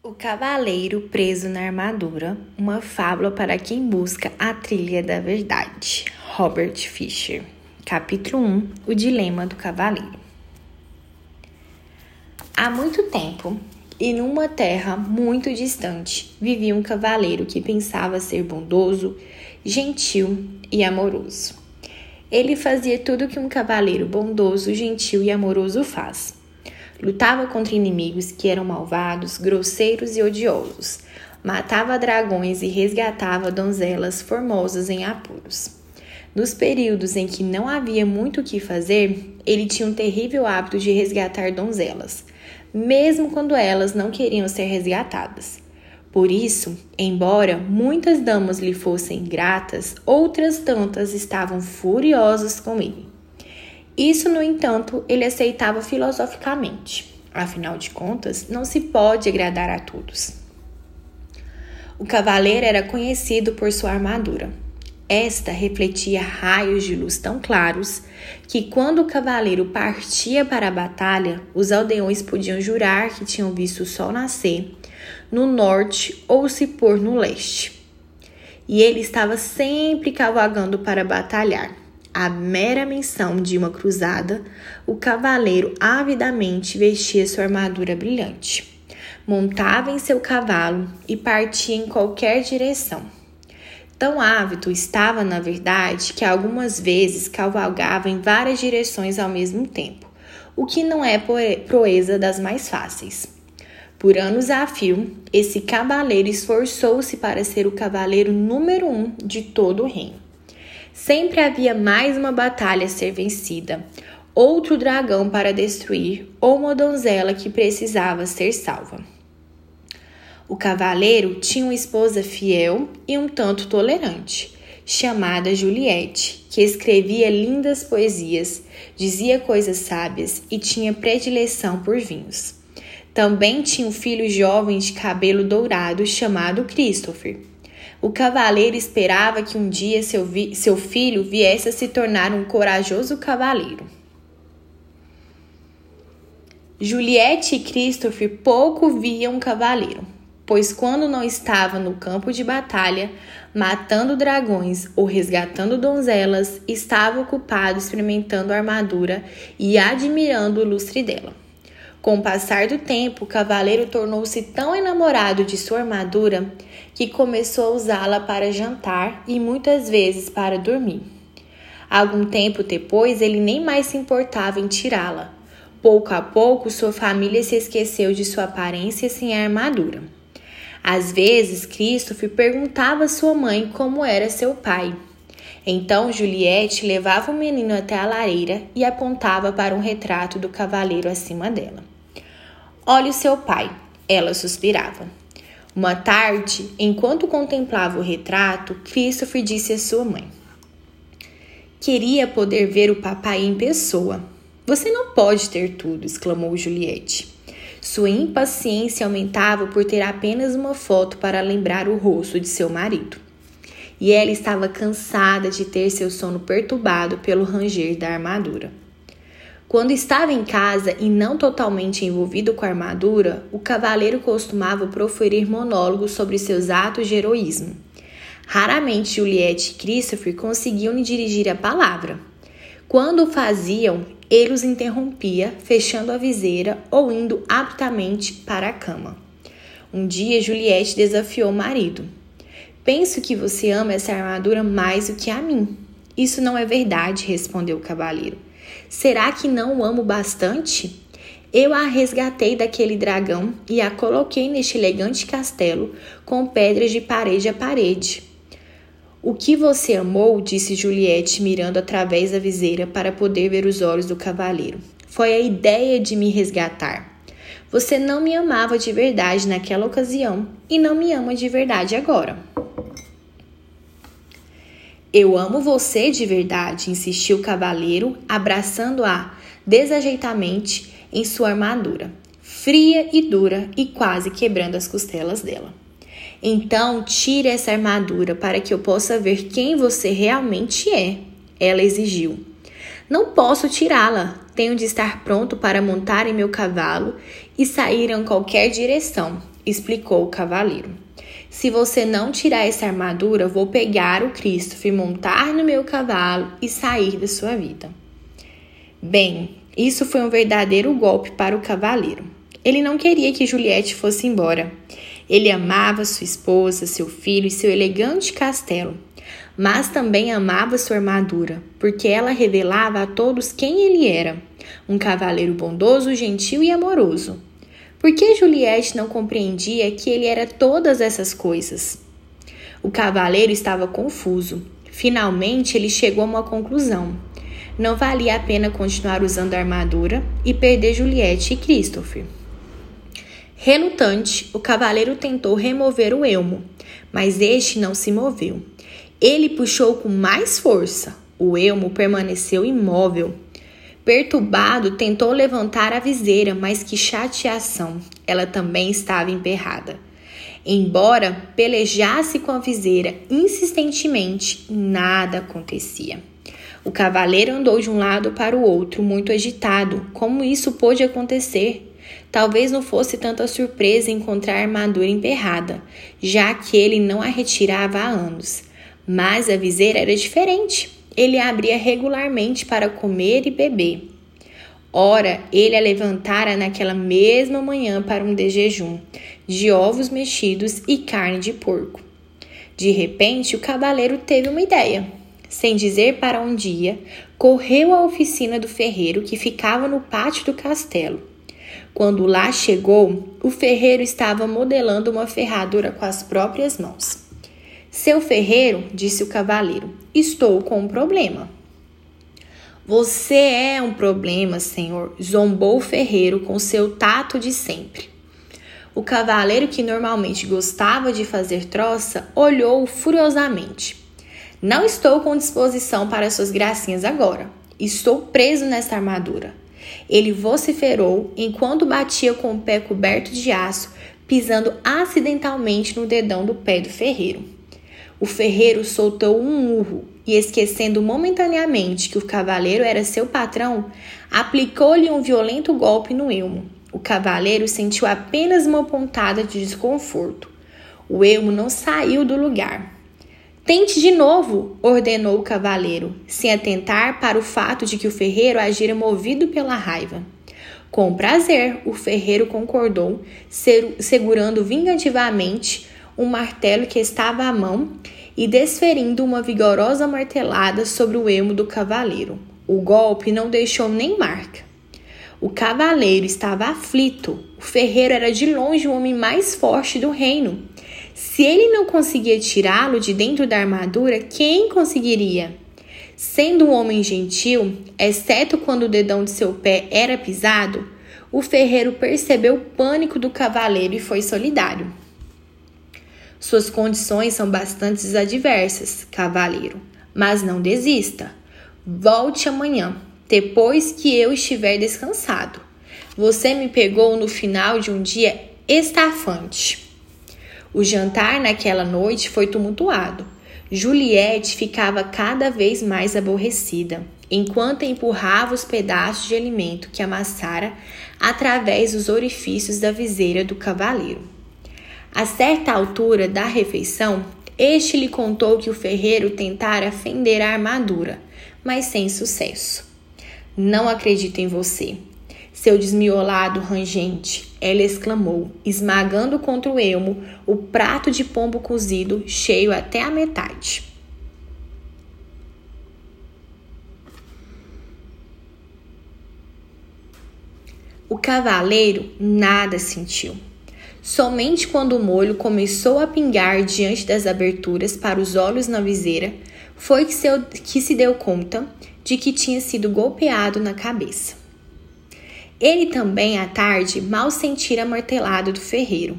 O Cavaleiro Preso na Armadura, uma fábula para quem busca a trilha da verdade. Robert Fisher. Capítulo 1 O Dilema do Cavaleiro. Há muito tempo, e numa terra muito distante, vivia um cavaleiro que pensava ser bondoso, gentil e amoroso. Ele fazia tudo que um cavaleiro bondoso, gentil e amoroso faz Lutava contra inimigos que eram malvados, grosseiros e odiosos. Matava dragões e resgatava donzelas formosas em apuros. Nos períodos em que não havia muito o que fazer, ele tinha um terrível hábito de resgatar donzelas, mesmo quando elas não queriam ser resgatadas. Por isso, embora muitas damas lhe fossem gratas, outras tantas estavam furiosas com ele. Isso, no entanto, ele aceitava filosoficamente. Afinal de contas, não se pode agradar a todos. O cavaleiro era conhecido por sua armadura. Esta refletia raios de luz tão claros que, quando o cavaleiro partia para a batalha, os aldeões podiam jurar que tinham visto o sol nascer no norte ou se pôr no leste. E ele estava sempre cavalgando para batalhar a mera menção de uma cruzada, o cavaleiro avidamente vestia sua armadura brilhante. Montava em seu cavalo e partia em qualquer direção. Tão ávido estava, na verdade, que algumas vezes cavalgava em várias direções ao mesmo tempo, o que não é proeza das mais fáceis. Por anos a fio, esse cavaleiro esforçou-se para ser o cavaleiro número um de todo o reino. Sempre havia mais uma batalha a ser vencida, outro dragão para destruir ou uma donzela que precisava ser salva. O cavaleiro tinha uma esposa fiel e um tanto tolerante, chamada Juliette, que escrevia lindas poesias, dizia coisas sábias e tinha predileção por vinhos. Também tinha um filho jovem de cabelo dourado chamado Christopher. O cavaleiro esperava que um dia seu, seu filho viesse a se tornar um corajoso cavaleiro. Juliette e Christopher pouco viam um cavaleiro, pois quando não estava no campo de batalha, matando dragões ou resgatando donzelas, estava ocupado experimentando a armadura e admirando o lustre dela. Com o passar do tempo, o cavaleiro tornou-se tão enamorado de sua armadura que começou a usá-la para jantar e muitas vezes para dormir. Algum tempo depois, ele nem mais se importava em tirá-la. Pouco a pouco, sua família se esqueceu de sua aparência sem a armadura. Às vezes, Christopher perguntava a sua mãe como era seu pai. Então Juliette levava o menino até a lareira e apontava para um retrato do cavaleiro acima dela. Olhe o seu pai, ela suspirava. Uma tarde, enquanto contemplava o retrato, Christopher disse à sua mãe: Queria poder ver o papai em pessoa. Você não pode ter tudo, exclamou Juliette. Sua impaciência aumentava por ter apenas uma foto para lembrar o rosto de seu marido. E ela estava cansada de ter seu sono perturbado pelo ranger da armadura. Quando estava em casa e não totalmente envolvido com a armadura, o cavaleiro costumava proferir monólogos sobre seus atos de heroísmo. Raramente Juliette e Christopher conseguiam lhe dirigir a palavra. Quando o faziam, ele os interrompia, fechando a viseira ou indo aptamente para a cama. Um dia, Juliette desafiou o marido. Penso que você ama essa armadura mais do que a mim. Isso não é verdade, respondeu o cavaleiro. Será que não o amo bastante? Eu a resgatei daquele dragão e a coloquei neste elegante castelo com pedras de parede a parede. O que você amou, disse Juliette, mirando através da viseira para poder ver os olhos do cavaleiro, foi a ideia de me resgatar. Você não me amava de verdade naquela ocasião e não me ama de verdade agora. Eu amo você de verdade, insistiu o cavaleiro, abraçando-a desajeitamente em sua armadura, fria e dura e quase quebrando as costelas dela. Então, tire essa armadura para que eu possa ver quem você realmente é, ela exigiu. Não posso tirá-la. Tenho de estar pronto para montar em meu cavalo e sair em qualquer direção, explicou o cavaleiro. Se você não tirar essa armadura, vou pegar o Cristo, montar no meu cavalo e sair da sua vida. Bem, isso foi um verdadeiro golpe para o cavaleiro. Ele não queria que Juliette fosse embora. Ele amava sua esposa, seu filho e seu elegante castelo, mas também amava sua armadura, porque ela revelava a todos quem ele era: um cavaleiro bondoso, gentil e amoroso. Por que Juliette não compreendia que ele era todas essas coisas? O cavaleiro estava confuso. Finalmente ele chegou a uma conclusão. Não valia a pena continuar usando a armadura e perder Juliette e Christopher. Relutante, o cavaleiro tentou remover o elmo, mas este não se moveu. Ele puxou com mais força. O elmo permaneceu imóvel. Perturbado, tentou levantar a viseira, mas que chateação! Ela também estava emperrada. Embora pelejasse com a viseira insistentemente, nada acontecia. O cavaleiro andou de um lado para o outro, muito agitado. Como isso pôde acontecer? Talvez não fosse tanta surpresa encontrar a armadura emperrada, já que ele não a retirava há anos. Mas a viseira era diferente ele abria regularmente para comer e beber. Ora, ele a levantara naquela mesma manhã para um de jejum, de ovos mexidos e carne de porco. De repente, o cavaleiro teve uma ideia. Sem dizer para um dia, correu à oficina do ferreiro que ficava no pátio do castelo. Quando lá chegou, o ferreiro estava modelando uma ferradura com as próprias mãos. Seu ferreiro, disse o cavaleiro, estou com um problema. Você é um problema, senhor, zombou o ferreiro com seu tato de sempre. O cavaleiro, que normalmente gostava de fazer troça, olhou-o furiosamente. Não estou com disposição para suas gracinhas agora. Estou preso nesta armadura. Ele vociferou enquanto batia com o pé coberto de aço, pisando acidentalmente no dedão do pé do ferreiro. O ferreiro soltou um urro e, esquecendo momentaneamente que o cavaleiro era seu patrão, aplicou-lhe um violento golpe no elmo. O cavaleiro sentiu apenas uma pontada de desconforto. O elmo não saiu do lugar. Tente de novo, ordenou o cavaleiro, sem atentar para o fato de que o ferreiro agira movido pela raiva. Com prazer, o ferreiro concordou, segurando vingativamente um martelo que estava à mão e desferindo uma vigorosa martelada sobre o elmo do cavaleiro. O golpe não deixou nem marca. O cavaleiro estava aflito. O ferreiro era de longe o homem mais forte do reino. Se ele não conseguia tirá-lo de dentro da armadura, quem conseguiria? Sendo um homem gentil, exceto quando o dedão de seu pé era pisado, o ferreiro percebeu o pânico do cavaleiro e foi solidário. Suas condições são bastante adversas, cavaleiro, mas não desista. Volte amanhã, depois que eu estiver descansado. Você me pegou no final de um dia estafante. O jantar naquela noite foi tumultuado. Juliette ficava cada vez mais aborrecida, enquanto empurrava os pedaços de alimento que amassara através dos orifícios da viseira do cavaleiro. A certa altura da refeição, este lhe contou que o ferreiro tentara fender a armadura, mas sem sucesso. Não acredito em você, seu desmiolado rangente, ela exclamou, esmagando contra o elmo o prato de pombo cozido cheio até a metade. O cavaleiro nada sentiu. Somente quando o molho começou a pingar diante das aberturas para os olhos na viseira, foi que se, que se deu conta de que tinha sido golpeado na cabeça. Ele também, à tarde, mal sentira martelado do ferreiro.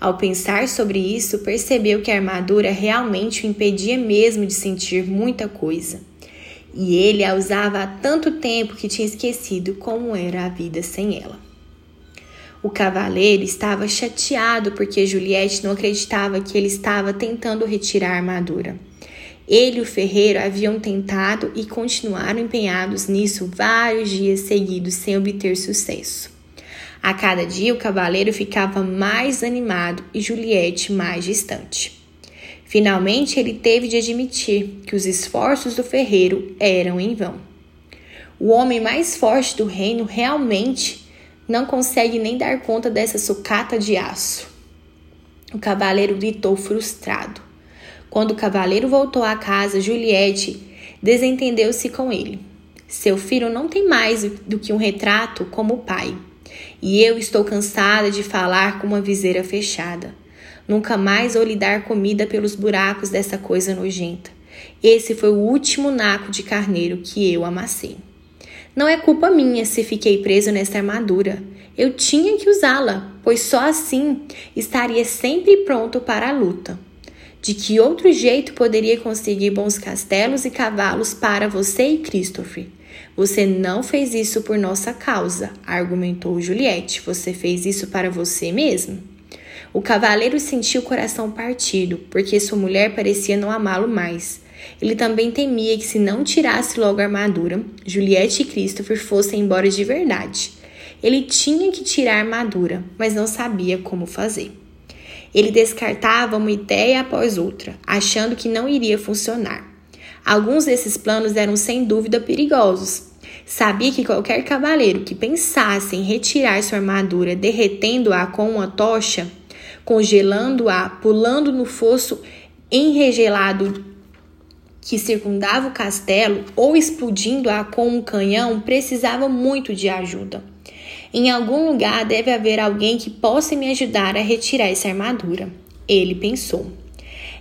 Ao pensar sobre isso, percebeu que a armadura realmente o impedia mesmo de sentir muita coisa. E ele a usava há tanto tempo que tinha esquecido como era a vida sem ela. O cavaleiro estava chateado porque Juliette não acreditava que ele estava tentando retirar a armadura. Ele e o ferreiro haviam tentado e continuaram empenhados nisso vários dias seguidos sem obter sucesso. A cada dia o cavaleiro ficava mais animado e Juliette mais distante. Finalmente ele teve de admitir que os esforços do ferreiro eram em vão. O homem mais forte do reino realmente não consegue nem dar conta dessa sucata de aço. O cavaleiro gritou frustrado. Quando o cavaleiro voltou à casa, Juliette desentendeu-se com ele. Seu filho não tem mais do que um retrato como pai. E eu estou cansada de falar com uma viseira fechada. Nunca mais vou lhe dar comida pelos buracos dessa coisa nojenta. Esse foi o último naco de carneiro que eu amassei. Não é culpa minha se fiquei preso nessa armadura. Eu tinha que usá-la, pois só assim estaria sempre pronto para a luta. De que outro jeito poderia conseguir bons castelos e cavalos para você e Christopher? Você não fez isso por nossa causa, argumentou Juliette. Você fez isso para você mesmo. O cavaleiro sentiu o coração partido, porque sua mulher parecia não amá-lo mais. Ele também temia que, se não tirasse logo a armadura, Juliette e Christopher fossem embora de verdade. Ele tinha que tirar a armadura, mas não sabia como fazer. Ele descartava uma ideia após outra, achando que não iria funcionar. Alguns desses planos eram sem dúvida perigosos, Sabia que qualquer cavaleiro que pensasse em retirar sua armadura, derretendo-a com uma tocha, congelando-a, pulando no fosso enregelado que circundava o castelo ou explodindo-a com um canhão, precisava muito de ajuda. Em algum lugar deve haver alguém que possa me ajudar a retirar essa armadura. Ele pensou.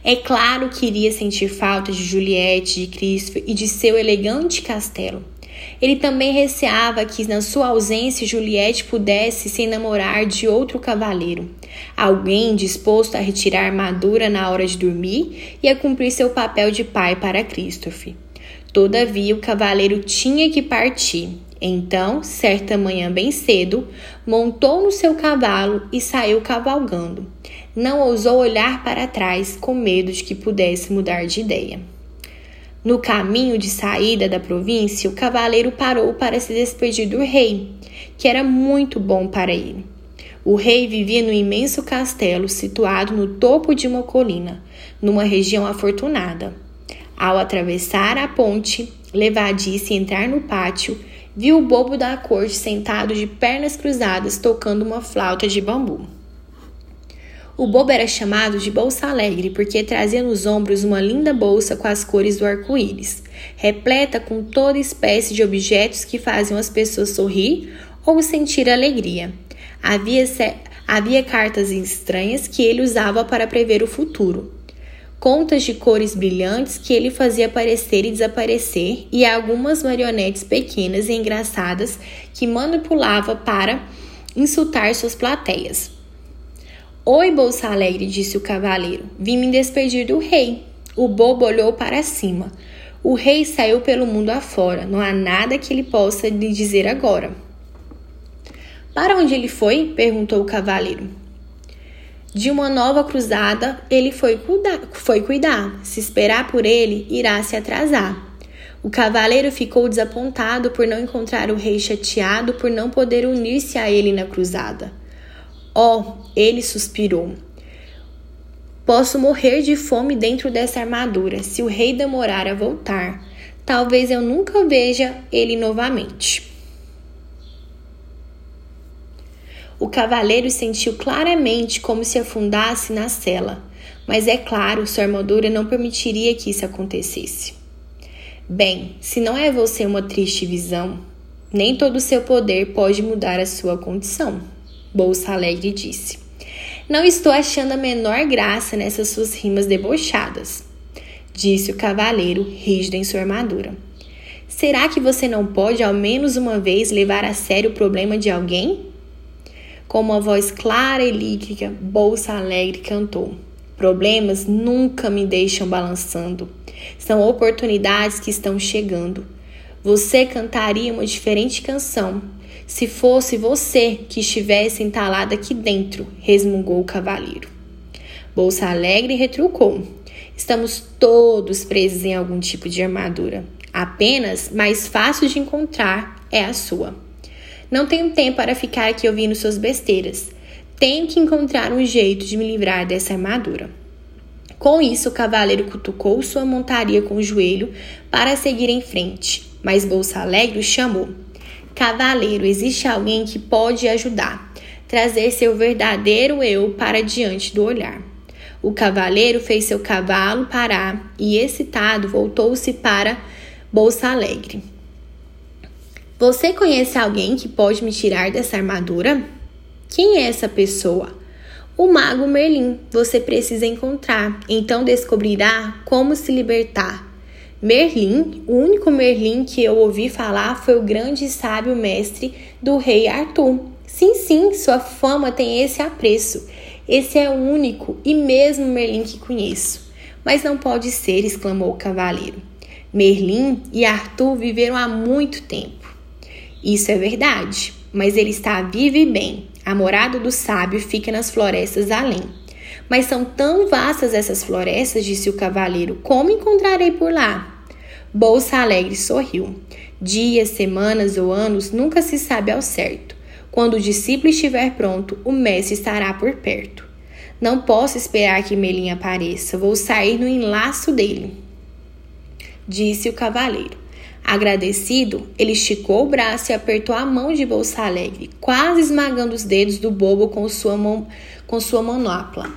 É claro que iria sentir falta de Juliette, de Cristo e de seu elegante castelo. Ele também receava que, na sua ausência, Juliette pudesse se enamorar de outro cavaleiro, alguém disposto a retirar a armadura na hora de dormir e a cumprir seu papel de pai para Christopher. Todavia, o cavaleiro tinha que partir. Então, certa manhã bem cedo, montou no seu cavalo e saiu cavalgando. Não ousou olhar para trás com medo de que pudesse mudar de ideia. No caminho de saída da província, o cavaleiro parou para se despedir do rei, que era muito bom para ele. O rei vivia no imenso castelo situado no topo de uma colina, numa região afortunada. Ao atravessar a ponte levadiça e entrar no pátio, viu o bobo da corte sentado de pernas cruzadas tocando uma flauta de bambu. O bobo era chamado de Bolsa Alegre porque trazia nos ombros uma linda bolsa com as cores do arco-íris, repleta com toda espécie de objetos que faziam as pessoas sorrir ou sentir alegria. Havia, havia cartas estranhas que ele usava para prever o futuro, contas de cores brilhantes que ele fazia aparecer e desaparecer, e algumas marionetes pequenas e engraçadas que manipulava para insultar suas plateias. Oi, Bolsa Alegre, disse o cavaleiro. Vim me despedir do rei. O bobo olhou para cima. O rei saiu pelo mundo afora. Não há nada que ele possa lhe dizer agora. Para onde ele foi? perguntou o cavaleiro. De uma nova cruzada, ele foi cuidar, foi cuidar. Se esperar por ele, irá se atrasar. O cavaleiro ficou desapontado por não encontrar o rei chateado por não poder unir-se a ele na cruzada. Oh, ele suspirou. Posso morrer de fome dentro dessa armadura se o rei demorar a voltar. Talvez eu nunca veja ele novamente. O cavaleiro sentiu claramente como se afundasse na cela, mas é claro, sua armadura não permitiria que isso acontecesse. Bem, se não é você uma triste visão, nem todo o seu poder pode mudar a sua condição. Bolsa Alegre disse. Não estou achando a menor graça nessas suas rimas debochadas, disse o cavaleiro, rígido em sua armadura. Será que você não pode, ao menos uma vez, levar a sério o problema de alguém? Com uma voz clara e lírica, Bolsa Alegre cantou. Problemas nunca me deixam balançando. São oportunidades que estão chegando. Você cantaria uma diferente canção se fosse você que estivesse entalada aqui dentro, resmungou o cavaleiro. Bolsa Alegre retrucou. Estamos todos presos em algum tipo de armadura. Apenas mais fácil de encontrar é a sua. Não tenho tempo para ficar aqui ouvindo suas besteiras. Tenho que encontrar um jeito de me livrar dessa armadura. Com isso, o cavaleiro cutucou sua montaria com o joelho para seguir em frente, mas Bolsa Alegre o chamou. Cavaleiro, existe alguém que pode ajudar, trazer seu verdadeiro eu para diante do olhar. O cavaleiro fez seu cavalo parar e, excitado, voltou-se para Bolsa Alegre. Você conhece alguém que pode me tirar dessa armadura? Quem é essa pessoa? O mago Merlin você precisa encontrar, então descobrirá como se libertar. Merlin, o único Merlin que eu ouvi falar foi o grande e sábio mestre do rei Arthur. Sim, sim, sua fama tem esse apreço. Esse é o único e mesmo Merlin que conheço. Mas não pode ser, exclamou o cavaleiro. Merlin e Arthur viveram há muito tempo. Isso é verdade, mas ele está vivo e bem. A morada do sábio fica nas florestas além. Mas são tão vastas essas florestas, disse o cavaleiro, como encontrarei por lá? Bolsa Alegre sorriu. Dias, semanas ou anos nunca se sabe ao certo. Quando o discípulo estiver pronto, o mestre estará por perto. Não posso esperar que Melim apareça, vou sair no enlaço dele, disse o cavaleiro. Agradecido, ele esticou o braço e apertou a mão de Bolsa Alegre, quase esmagando os dedos do bobo com sua, mão, com sua manopla.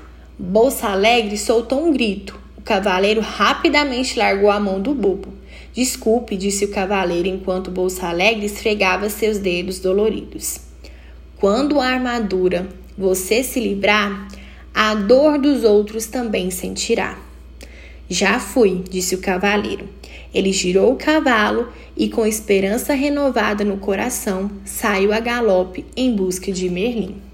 Bolsa Alegre soltou um grito. O cavaleiro rapidamente largou a mão do bobo. Desculpe, disse o cavaleiro enquanto Bolsa Alegre esfregava seus dedos doloridos. Quando a armadura você se livrar, a dor dos outros também sentirá. Já fui, disse o cavaleiro. Ele girou o cavalo e, com esperança renovada no coração, saiu a galope em busca de Merlin.